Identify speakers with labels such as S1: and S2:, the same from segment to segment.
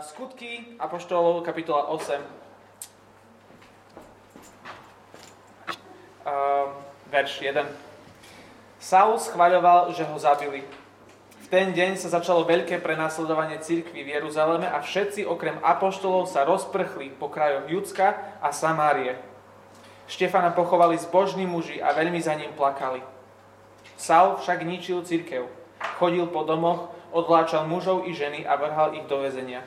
S1: Skutky Apoštolov, kapitola 8. Uh, verš 1. Saul schvaľoval, že ho zabili. V ten deň sa začalo veľké prenasledovanie cirkvi v Jeruzaleme a všetci okrem apoštolov sa rozprchli po krajoch Judska a Samárie. Štefana pochovali zbožní muži a veľmi za ním plakali. Saul však ničil cirkev. Chodil po domoch, odvláčal mužov i ženy a vrhal ich do väzenia.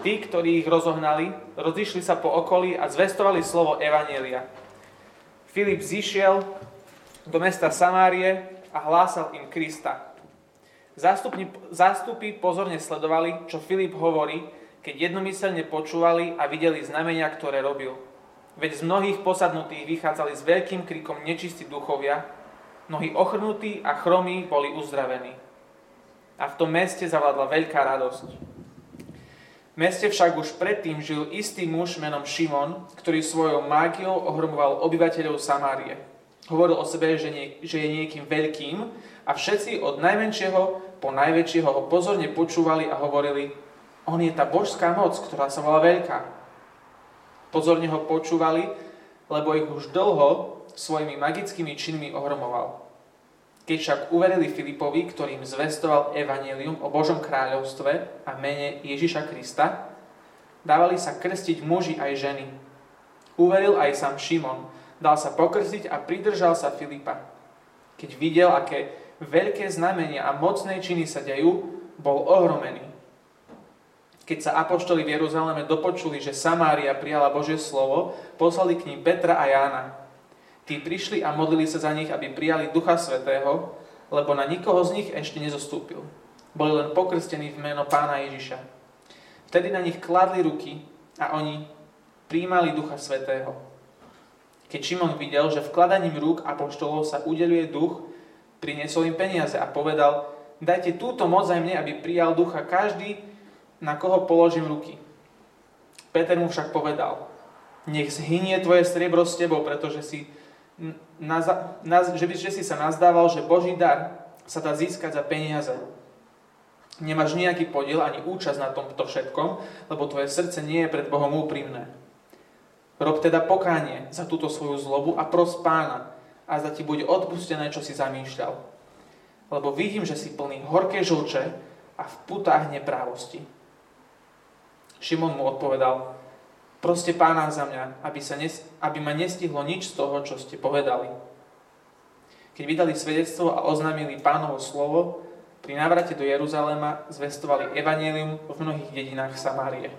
S1: Tí, ktorí ich rozohnali, rozišli sa po okolí a zvestovali slovo Evanielia. Filip zišiel do mesta Samárie a hlásal im Krista. Zástupni, zástupy pozorne sledovali, čo Filip hovorí, keď jednomyselne počúvali a videli znamenia, ktoré robil. Veď z mnohých posadnutých vychádzali s veľkým krikom nečistí duchovia, mnohí ochrnutí a chromí boli uzdravení. A v tom meste zavládla veľká radosť meste však už predtým žil istý muž menom Šimon, ktorý svojou mágiou ohromoval obyvateľov Samárie. Hovoril o sebe, že, nie, že je niekým veľkým a všetci od najmenšieho po najväčšieho ho pozorne počúvali a hovorili, on je tá božská moc, ktorá sa volá veľká. Pozorne ho počúvali, lebo ich už dlho svojimi magickými činmi ohromoval. Keď však uverili Filipovi, ktorým zvestoval evanelium o Božom kráľovstve a mene Ježiša Krista, dávali sa krstiť muži aj ženy. Uveril aj sám Šimon, dal sa pokrstiť a pridržal sa Filipa. Keď videl, aké veľké znamenia a mocné činy sa dejú, bol ohromený. Keď sa apoštoli v Jeruzaleme dopočuli, že Samária prijala Božie slovo, poslali k ním Petra a Jána. Tí prišli a modlili sa za nich, aby prijali Ducha Svetého, lebo na nikoho z nich ešte nezostúpil. Boli len pokrstení v meno Pána Ježiša. Vtedy na nich kladli ruky a oni príjmali Ducha Svetého. Keď Šimon videl, že vkladaním rúk apoštolov sa udeluje duch, priniesol im peniaze a povedal, dajte túto moc aj mne, aby prijal ducha každý, na koho položím ruky. Peter mu však povedal, nech zhynie tvoje striebro s tebou, pretože si naza, naz, že, že si sa nazdával, že Boží dar sa dá získať za peniaze. Nemáš nejaký podiel ani účasť na tomto všetkom, lebo tvoje srdce nie je pred Bohom úprimné. Rob teda pokánie za túto svoju zlobu a pros pána a za ti bude odpustené, čo si zamýšľal. Lebo vidím, že si plný horké žlče a v putách neprávosti. Šimon mu odpovedal, Proste pána za mňa, aby, sa nes, aby ma nestihlo nič z toho, čo ste povedali. Keď vydali svedectvo a oznámili pánovo slovo, pri návrate do Jeruzalema zvestovali evanelium v mnohých dedinách Samárie.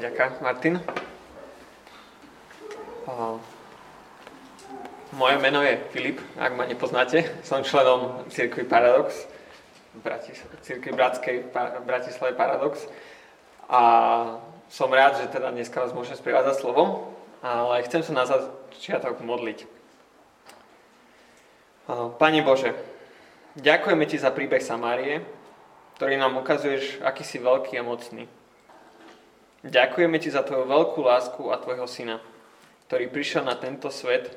S2: Ďakujem, Martin. Moje meno je Filip, ak ma nepoznáte. Som členom Cirkvi Paradox Bratskej Bratislave Paradox. A som rád, že teda dneska vás môžem sprievázať slovom, ale chcem sa na začiatok modliť. Pane Bože, ďakujeme Ti za príbeh Samárie, ktorý nám ukazuješ, aký si veľký a mocný. Ďakujeme Ti za Tvoju veľkú lásku a Tvojho Syna, ktorý prišiel na tento svet,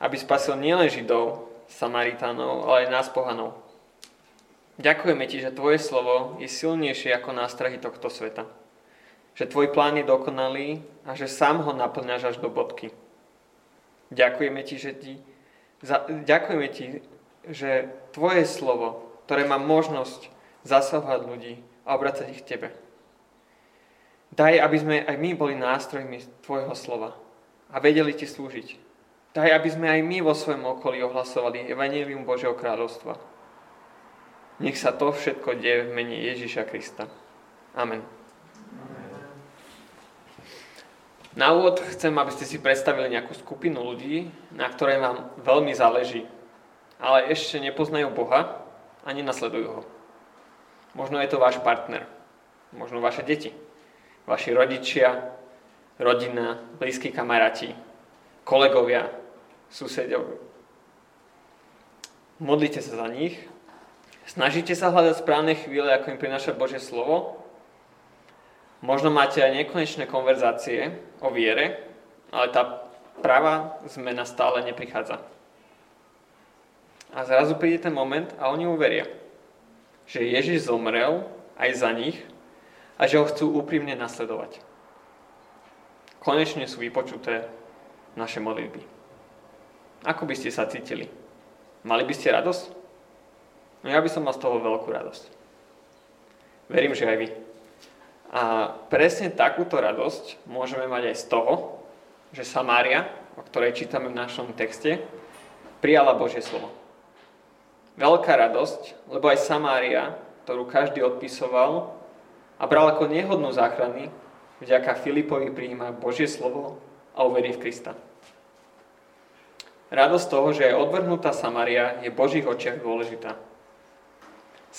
S2: aby spasil nielen Židov, Samaritánov, ale aj nás pohanov. Ďakujeme Ti, že Tvoje slovo je silnejšie ako nástrahy tohto sveta. Že Tvoj plán je dokonalý a že sám ho naplňaš až do bodky. Ďakujeme Ti, že ti, za, ďakujeme Ti, že Tvoje slovo, ktoré má možnosť zasahovať ľudí a obracať ich k Tebe. Daj, aby sme aj my boli nástrojmi Tvojho slova a vedeli Ti slúžiť. Daj, aby sme aj my vo svojom okolí ohlasovali Evangelium Božieho kráľovstva nech sa to všetko deje v mene Ježiša Krista. Amen. Na úvod chcem, aby ste si predstavili nejakú skupinu ľudí, na ktorej vám veľmi záleží, ale ešte nepoznajú Boha a nenasledujú ho. Možno je to váš partner, možno vaše deti, vaši rodičia, rodina, blízki kamaráti, kolegovia, susedov. Modlite sa za nich Snažíte sa hľadať správne chvíle, ako im prináša Božie slovo? Možno máte aj nekonečné konverzácie o viere, ale tá práva zmena stále neprichádza. A zrazu príde ten moment a oni uveria, že Ježiš zomrel aj za nich a že ho chcú úprimne nasledovať. Konečne sú vypočuté naše modlitby. Ako by ste sa cítili? Mali by ste radosť? No ja by som mal z toho veľkú radosť. Verím, že aj vy. A presne takúto radosť môžeme mať aj z toho, že Samária, o ktorej čítame v našom texte, prijala Božie slovo. Veľká radosť, lebo aj Samária, ktorú každý odpisoval a bral ako nehodnú záchrany, vďaka Filipovi prijíma Božie slovo a uverí v Krista. Radosť toho, že aj odvrhnutá Samária je v Božích očiach dôležitá.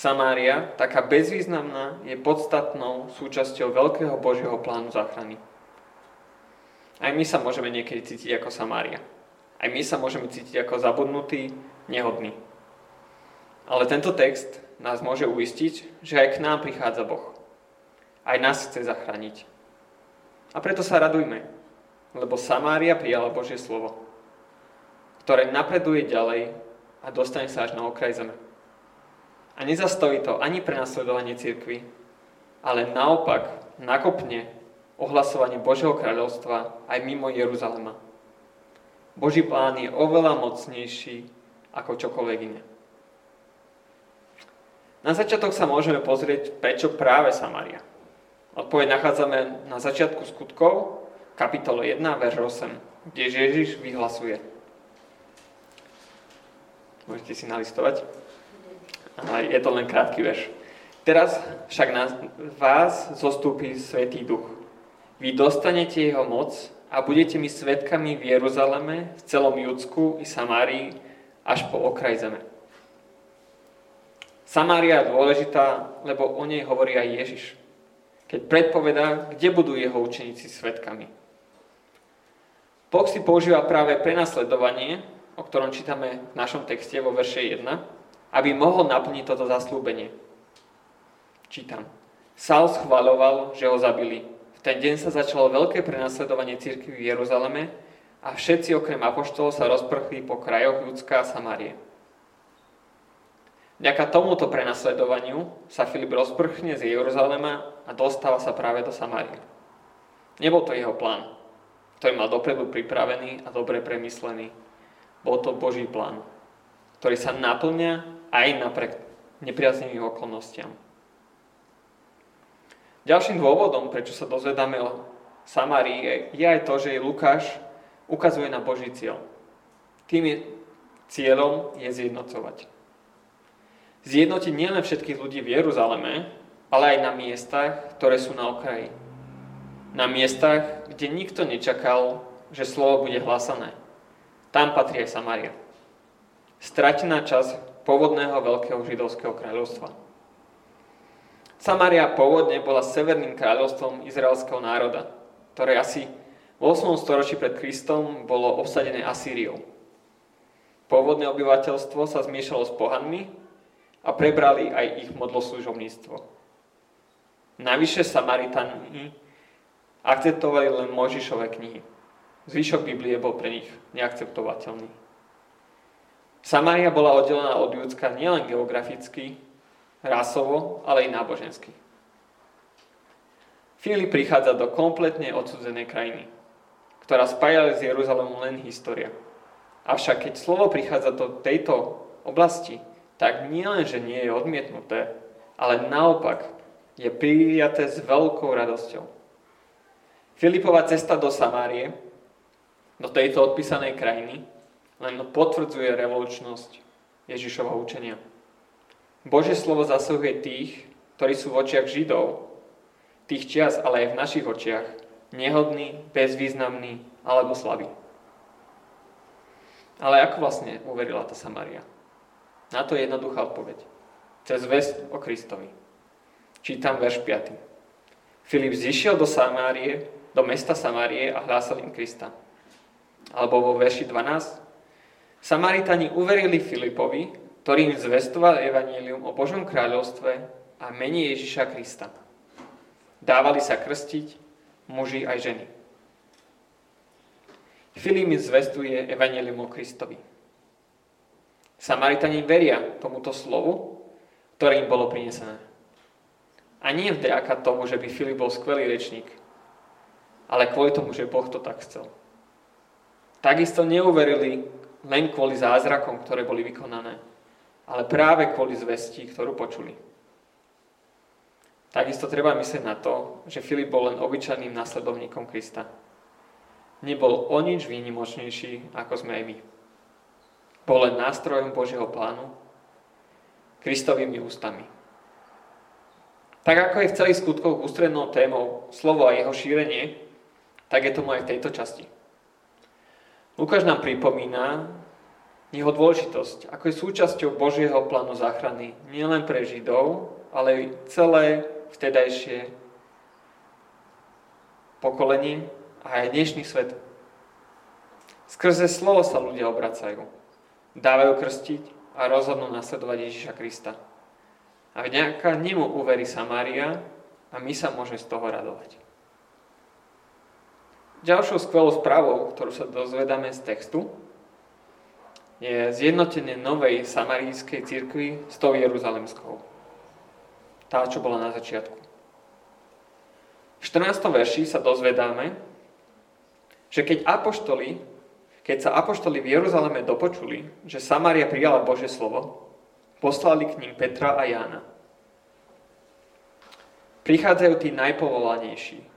S2: Samária, taká bezvýznamná, je podstatnou súčasťou veľkého Božieho plánu záchrany. Aj my sa môžeme niekedy cítiť ako Samária. Aj my sa môžeme cítiť ako zabudnutí, nehodní. Ale tento text nás môže uistiť, že aj k nám prichádza Boh. Aj nás chce zachrániť. A preto sa radujme, lebo Samária prijala Božie slovo ktoré napreduje ďalej a dostane sa až na okraj zeme. A nezastojí to ani pre nasledovanie cirkvy, ale naopak nakopne ohlasovanie Božieho kráľovstva aj mimo Jeruzalema. Boží plán je oveľa mocnejší ako čokoľvek iné. Na začiatok sa môžeme pozrieť, prečo práve Samaria. Odpoveď nachádzame na začiatku skutkov, kapitole 1, verš 8, kde Ježiš vyhlasuje – Môžete si nalistovať. Ale je to len krátky verš. Teraz však na vás zostúpi Svetý Duch. Vy dostanete jeho moc a budete mi svetkami v Jeruzaleme, v celom Judsku i Samárii, až po okraj zeme. Samária je dôležitá, lebo o nej hovorí aj Ježiš, keď predpovedá, kde budú jeho učeníci svetkami. Boh si používa práve prenasledovanie o ktorom čítame v našom texte vo verše 1, aby mohol naplniť toto zaslúbenie. Čítam. Saul schváľoval, že ho zabili. V ten deň sa začalo veľké prenasledovanie cirkvi v Jeruzaleme a všetci okrem apoštolov sa rozprchli po krajoch Judská a Samárie. Vďaka tomuto prenasledovaniu sa Filip rozprchne z Jeruzalema a dostáva sa práve do Samárie. Nebol to jeho plán, ktorý mal dopredu pripravený a dobre premyslený. Bol to Boží plán, ktorý sa naplňa aj napriek nepriaznivým okolnostiam. Ďalším dôvodom, prečo sa dozvedáme o Samárii, je aj to, že Lukáš ukazuje na Boží cieľ. Tým je, cieľom je zjednocovať. Zjednotiť nielen všetkých ľudí v Jeruzaleme, ale aj na miestach, ktoré sú na okraji. Na miestach, kde nikto nečakal, že slovo bude hlasané. Tam patrí aj Samaria. Stratená časť pôvodného veľkého židovského kráľovstva. Samaria pôvodne bola severným kráľovstvom izraelského národa, ktoré asi v 8. storočí pred Kristom bolo obsadené Asýriou. Pôvodné obyvateľstvo sa zmiešalo s pohanmi a prebrali aj ich modloslužobníctvo. Navyše Samaritani akceptovali len Možišové knihy. Zvyšok Biblie bol pre nich neakceptovateľný. Samária bola oddelená od Judska nielen geograficky, rasovo, ale i nábožensky. Filip prichádza do kompletne odsudzenej krajiny, ktorá spájala s Jeruzalémom len história. Avšak keď slovo prichádza do tejto oblasti, tak nie len, že nie je odmietnuté, ale naopak je prijaté s veľkou radosťou. Filipová cesta do Samárie do tejto odpísanej krajiny len potvrdzuje revolučnosť Ježišovho učenia. Božie slovo zasahuje tých, ktorí sú v očiach Židov, tých čias, ale aj v našich očiach, nehodný, bezvýznamný alebo slabý. Ale ako vlastne uverila tá Samaria? Na to je jednoduchá odpoveď. Cez vest o Kristovi. Čítam verš 5. Filip zišiel do Samárie, do mesta Samárie a hlásal im Krista. Alebo vo verši 12. Samaritani uverili Filipovi, ktorý im zvestoval evanílium o Božom kráľovstve a mení Ježiša Krista. Dávali sa krstiť muži aj ženy. Filip im zvestuje evanílium o Kristovi. Samaritani veria tomuto slovu, ktoré im bolo prinesené. A nie vďaka tomu, že by Filip bol skvelý rečník, ale kvôli tomu, že Boh to tak chcel. Takisto neuverili len kvôli zázrakom, ktoré boli vykonané, ale práve kvôli zvesti, ktorú počuli. Takisto treba myslieť na to, že Filip bol len obyčajným nasledovníkom Krista. Nebol o nič výnimočnejší, ako sme aj my. Bol len nástrojom Božieho plánu, Kristovými ústami. Tak ako je v celých skutkoch ústrednou témou slovo a jeho šírenie, tak je tomu aj v tejto časti. Lukáš nám pripomína jeho dôležitosť, ako je súčasťou Božieho plánu záchrany nielen pre Židov, ale aj celé vtedajšie pokolenie a aj dnešný svet. Skrze slovo sa ľudia obracajú, dávajú krstiť a rozhodnú nasledovať Ježiša Krista. A vďaka nemu uverí Samária a my sa môžeme z toho radovať. Ďalšou skvelou správou, ktorú sa dozvedáme z textu, je zjednotenie novej samarijskej cirkvi s tou Jeruzalemskou. Tá, čo bola na začiatku. V 14. verši sa dozvedáme, že keď apoštoli, keď sa apoštoli v Jeruzaleme dopočuli, že Samária prijala Bože slovo, poslali k ním Petra a Jána. Prichádzajú tí najpovolanejší,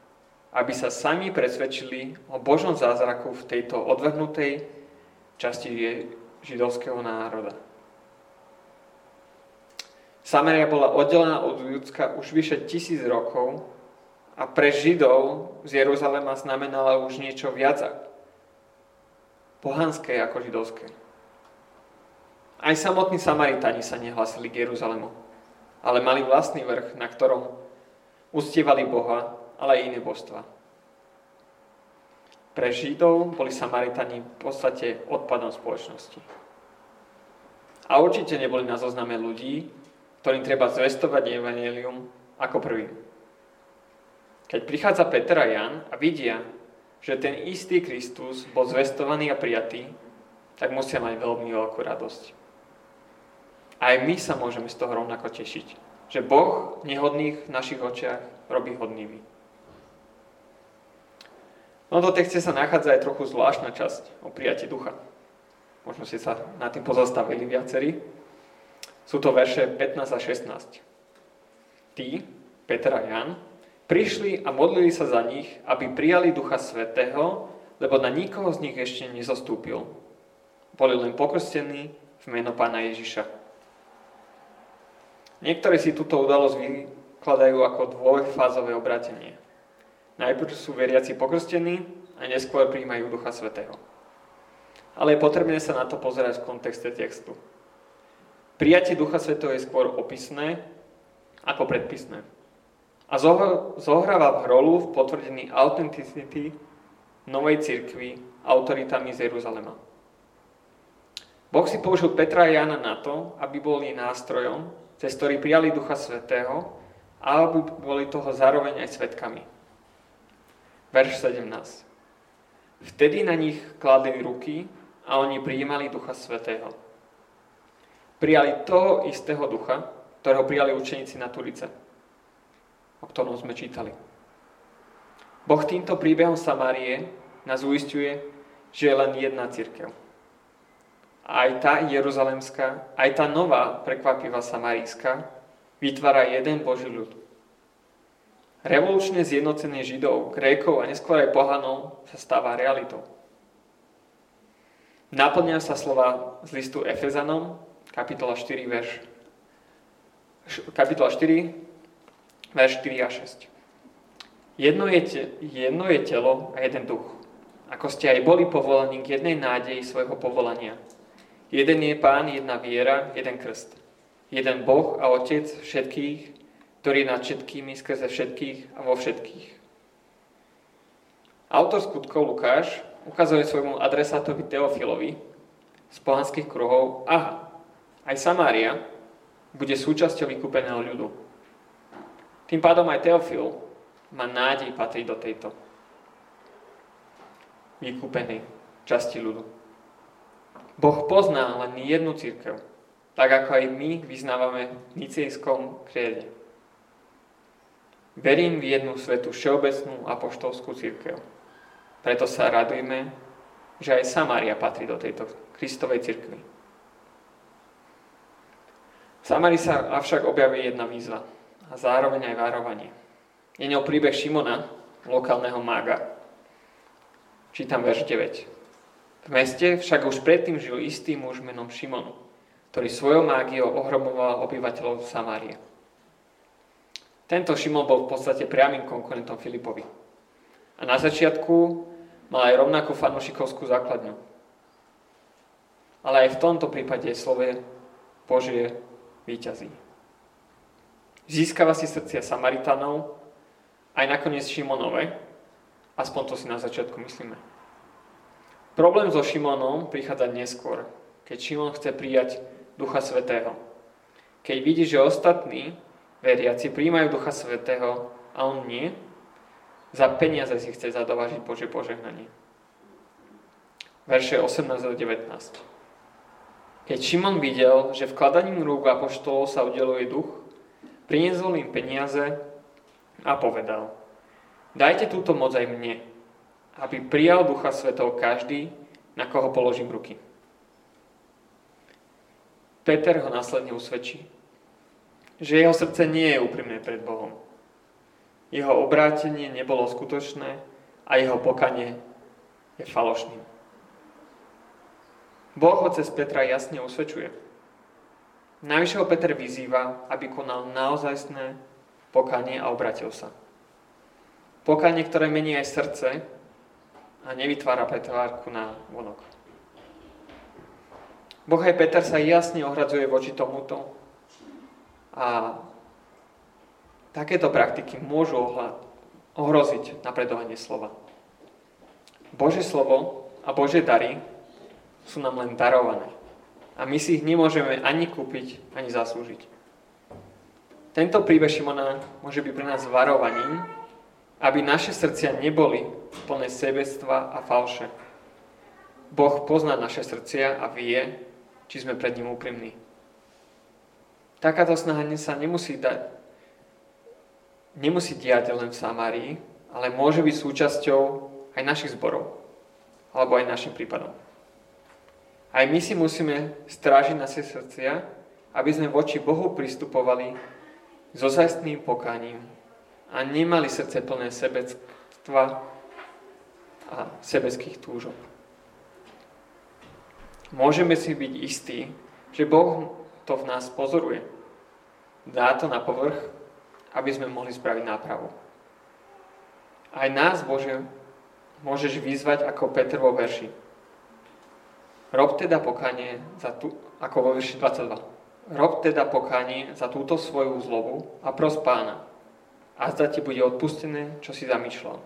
S2: aby sa sami presvedčili o Božom zázraku v tejto odvrhnutej časti židovského národa. Samaria bola oddelená od Judska už vyše tisíc rokov a pre Židov z Jeruzalema znamenala už niečo viac pohanské ako židovské. Aj samotní Samaritani sa nehlasili k Jeruzalemu, ale mali vlastný vrch, na ktorom ustievali Boha ale aj iné božstva. Pre Židov boli Samaritani v podstate odpadom spoločnosti. A určite neboli na zozname ľudí, ktorým treba zvestovať evanelium ako prvým. Keď prichádza Peter a Jan a vidia, že ten istý Kristus bol zvestovaný a prijatý, tak musia mať veľmi veľkú radosť. Aj my sa môžeme z toho rovnako tešiť, že Boh nehodných v našich očiach robí hodnými. V tomto texte sa nachádza aj trochu zvláštna časť o prijatí ducha. Možno ste sa nad tým pozastavili viacerí. Sú to verše 15 a 16. Tí, Peter a Jan, prišli a modlili sa za nich, aby prijali Ducha Svetého, lebo na nikoho z nich ešte nezostúpil. Boli len pokrstení v meno Pána Ježiša. Niektorí si túto udalosť vykladajú ako dvojfázové obratenie. Najprv sú veriaci pokrstení a neskôr príjmajú Ducha Svetého. Ale je potrebné sa na to pozerať v kontexte textu. Prijatie Ducha Svetého je skôr opisné ako predpisné. A zohráva v rolu v potvrdení autenticity novej cirkvi autoritami z Jeruzalema. Boh si použil Petra a Jana na to, aby boli nástrojom, cez ktorý prijali Ducha Svetého a aby boli toho zároveň aj svetkami. Verš 17. Vtedy na nich kladli ruky a oni prijímali Ducha Svetého. Prijali toho istého ducha, ktorého prijali učeníci na Turice, o ktorom sme čítali. Boh týmto príbehom Samárie nás uistuje, že je len jedna církev. A aj tá jeruzalemská, aj tá nová, prekvapivá samarijská, vytvára jeden Boží ľud. Revolučné zjednocenie Židov, Grékov a neskôr aj pohanov sa stáva realitou. Naplňa sa slova z listu Efezanom, kapitola 4, verš, kapitola 4, verš 4 a 6. Jedno je, te, jedno je telo a jeden duch. Ako ste aj boli povolaní k jednej nádeji svojho povolania. Jeden je pán, jedna viera, jeden krst. Jeden Boh a Otec všetkých, ktorý je nad všetkými, skrze všetkých a vo všetkých. Autor skutkov Lukáš ukazuje svojmu adresátovi Teofilovi z pohanských kruhov, aha, aj Samária bude súčasťou vykúpeného ľudu. Tým pádom aj Teofil má nádej patriť do tejto vykúpenej časti ľudu. Boh pozná len jednu církev, tak ako aj my vyznávame v Nicejskom kriede. Verím v jednu svetu všeobecnú apoštolskú církev. Preto sa radujme, že aj Samária patrí do tejto Kristovej církvy. V Samárii sa avšak objaví jedna výzva a zároveň aj varovanie. Je ňou príbeh Šimona, lokálneho mága. Čítam verš 9. V meste však už predtým žil istý muž menom Šimon, ktorý svojou mágiou ohromoval obyvateľov Samárie. Tento Šimon bol v podstate priamým konkurentom Filipovi. A na začiatku mal aj rovnakú fanušikovskú základňu. Ale aj v tomto prípade slove Božie výťazí. Získava si srdcia Samaritanov, aj nakoniec Šimonove, aspoň to si na začiatku myslíme. Problém so Šimonom prichádza neskôr, keď Šimon chce prijať Ducha Svetého. Keď vidí, že ostatní veriaci príjmajú Ducha Svetého a on nie, za peniaze si chce zadovažiť Bože požehnanie. Verše 18 a 19. Keď Šimon videl, že vkladaním rúk apoštolov sa udeluje duch, priniesol im peniaze a povedal, dajte túto moc aj mne, aby prijal Ducha Svetov každý, na koho položím ruky. Peter ho následne usvedčí, že jeho srdce nie je úprimné pred Bohom. Jeho obrátenie nebolo skutočné a jeho pokanie je falošným. Boh ho cez Petra jasne usvedčuje. Najvyššie ho Peter vyzýva, aby konal naozajstné pokanie a obratil sa. Pokanie, ktoré mení aj srdce a nevytvára pretvárku na vonok. Boh aj Peter sa jasne ohradzuje voči tomuto a takéto praktiky môžu ohroziť napredovanie slova. Bože slovo a Bože dary sú nám len darované. A my si ich nemôžeme ani kúpiť, ani zaslúžiť. Tento príbeh Šimona môže byť pre nás varovaním, aby naše srdcia neboli plné sebectva a falše. Boh pozná naše srdcia a vie, či sme pred ním úprimní. Takáto snaha sa nemusí dať, nemusí diať len v Samárii, ale môže byť súčasťou aj našich zborov, alebo aj našim prípadom. Aj my si musíme strážiť naše srdcia, aby sme voči Bohu pristupovali so zajstným pokáním a nemali srdce plné sebectva a sebeckých túžob. Môžeme si byť istí, že Boh to v nás pozoruje. Dá to na povrch, aby sme mohli spraviť nápravu. Aj nás, Bože, môžeš vyzvať ako Petr vo verši. Rob teda pokánie za tú, ako vo verši 22. Rob teda pokánie za túto svoju zlobu a pros pána. A zda ti bude odpustené, čo si zamýšľal.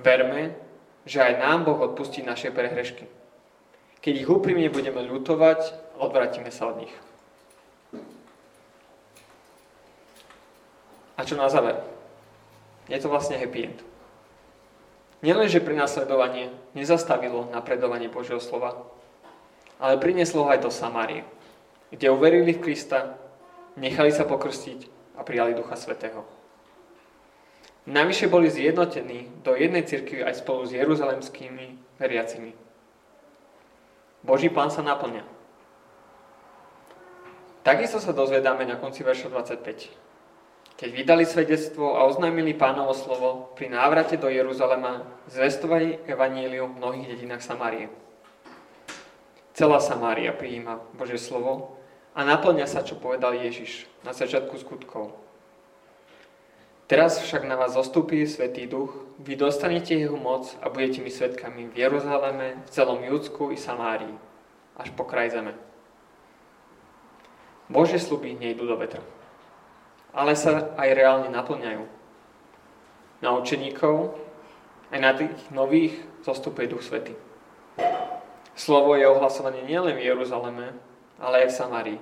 S2: Verme, že aj nám Boh odpustí naše prehrešky. Keď ich úprimne budeme ľutovať, odvratíme sa od nich. A čo na záver? Je to vlastne happy end. Nielenže prenasledovanie nezastavilo napredovanie Božieho slova, ale prinieslo ho aj do Samárie, kde uverili v Krista, nechali sa pokrstiť a prijali Ducha Svetého. Navyše boli zjednotení do jednej cirkvi aj spolu s jeruzalemskými veriacimi. Boží plán sa naplňa. Takisto sa dozvedáme na konci verša 25 keď vydali svedectvo a oznámili pánovo slovo, pri návrate do Jeruzalema zvestovali evaníliu v mnohých dedinách Samárie. Celá Samária prijíma Bože slovo a naplňa sa, čo povedal Ježiš na začiatku skutkov. Teraz však na vás zostupí Svetý Duch, vy dostanete jeho moc a budete mi svetkami v Jeruzaleme, v celom Judsku i Samárii, až po kraj zeme. Bože sluby nejdu do vetra ale sa aj reálne naplňajú. Na učeníkov, aj na tých nových zostupuje Duch Svety. Slovo je ohlasované nielen v Jeruzaleme, ale aj v Samárii.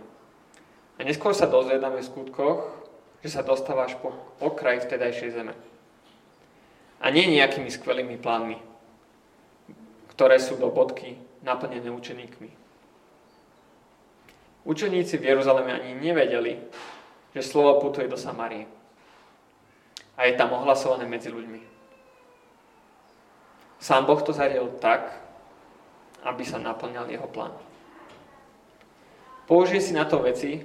S2: A neskôr sa dozvedáme v skutkoch, že sa dostáva až po okraj vtedajšej zeme. A nie nejakými skvelými plánmi, ktoré sú do bodky naplnené učeníkmi. Učeníci v Jeruzaleme ani nevedeli, že slovo putuje do Samárie. A je tam ohlasované medzi ľuďmi. Sám Boh to zariadil tak, aby sa naplňal jeho plán. Použije si na to veci,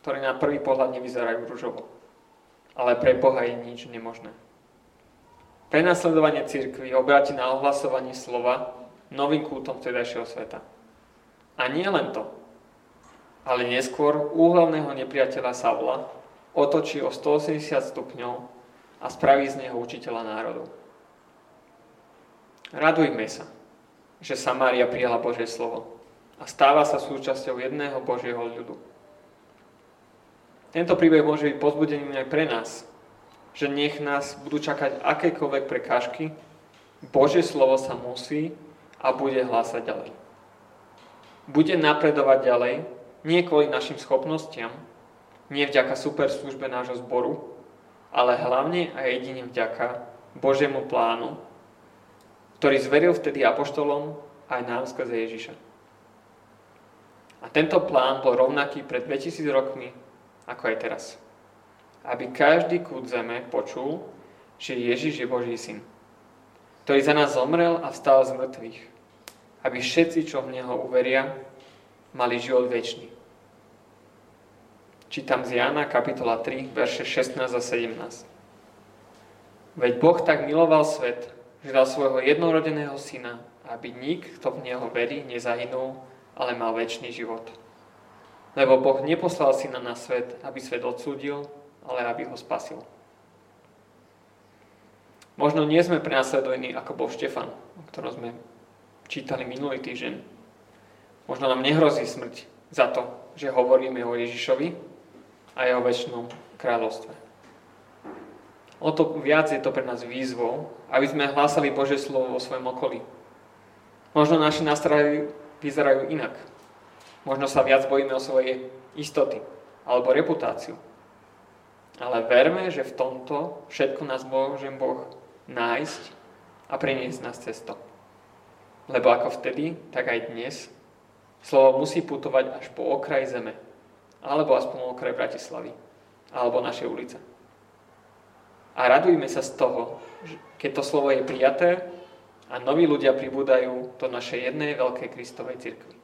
S2: ktoré na prvý pohľad nevyzerajú ružovo. Ale pre Boha je nič nemožné. Prenasledovanie církvy obráti na ohlasovanie slova novým kútom vtedajšieho sveta. A nie len to, ale neskôr úhlavného nepriateľa Saula otočí o 180 stupňov a spraví z neho učiteľa národov. Radujme sa, že Samária prijala Božie slovo a stáva sa súčasťou jedného Božieho ľudu. Tento príbeh môže byť pozbudením aj pre nás, že nech nás budú čakať akékoľvek prekážky, Božie slovo sa musí a bude hlásať ďalej. Bude napredovať ďalej, nie kvôli našim schopnostiam, nie vďaka super službe nášho zboru, ale hlavne a jedine vďaka Božiemu plánu, ktorý zveril vtedy apoštolom aj nám skrze Ježiša. A tento plán bol rovnaký pred 2000 rokmi, ako aj teraz aby každý kút zeme počul, že Ježiš je Boží syn, ktorý za nás zomrel a vstal z mŕtvych, aby všetci, čo v Neho uveria, mali život väčší. Čítam z Jána kapitola 3, verše 16 a 17. Veď Boh tak miloval svet, že dal svojho jednorodeného syna, aby nik, kto v Neho verí, nezahynul, ale mal väčší život. Lebo Boh neposlal syna na svet, aby svet odsúdil, ale aby ho spasil. Možno nie sme prenasledujení ako bol Štefan, o ktorom sme čítali minulý týždeň. Možno nám nehrozí smrť za to, že hovoríme o Ježišovi a jeho väčšnom kráľovstve. O to viac je to pre nás výzvou, aby sme hlásali Božie slovo vo svojom okolí. Možno naši nástrahy vyzerajú inak. Možno sa viac bojíme o svoje istoty alebo reputáciu. Ale verme, že v tomto všetko nás môže Boh nájsť a priniesť nás cesto. Lebo ako vtedy, tak aj dnes, slovo musí putovať až po okraj zeme, alebo aspoň okraj Bratislavy, alebo našej ulice. A radujme sa z toho, keď to slovo je prijaté a noví ľudia pribúdajú do našej jednej veľkej Kristovej cirkvi.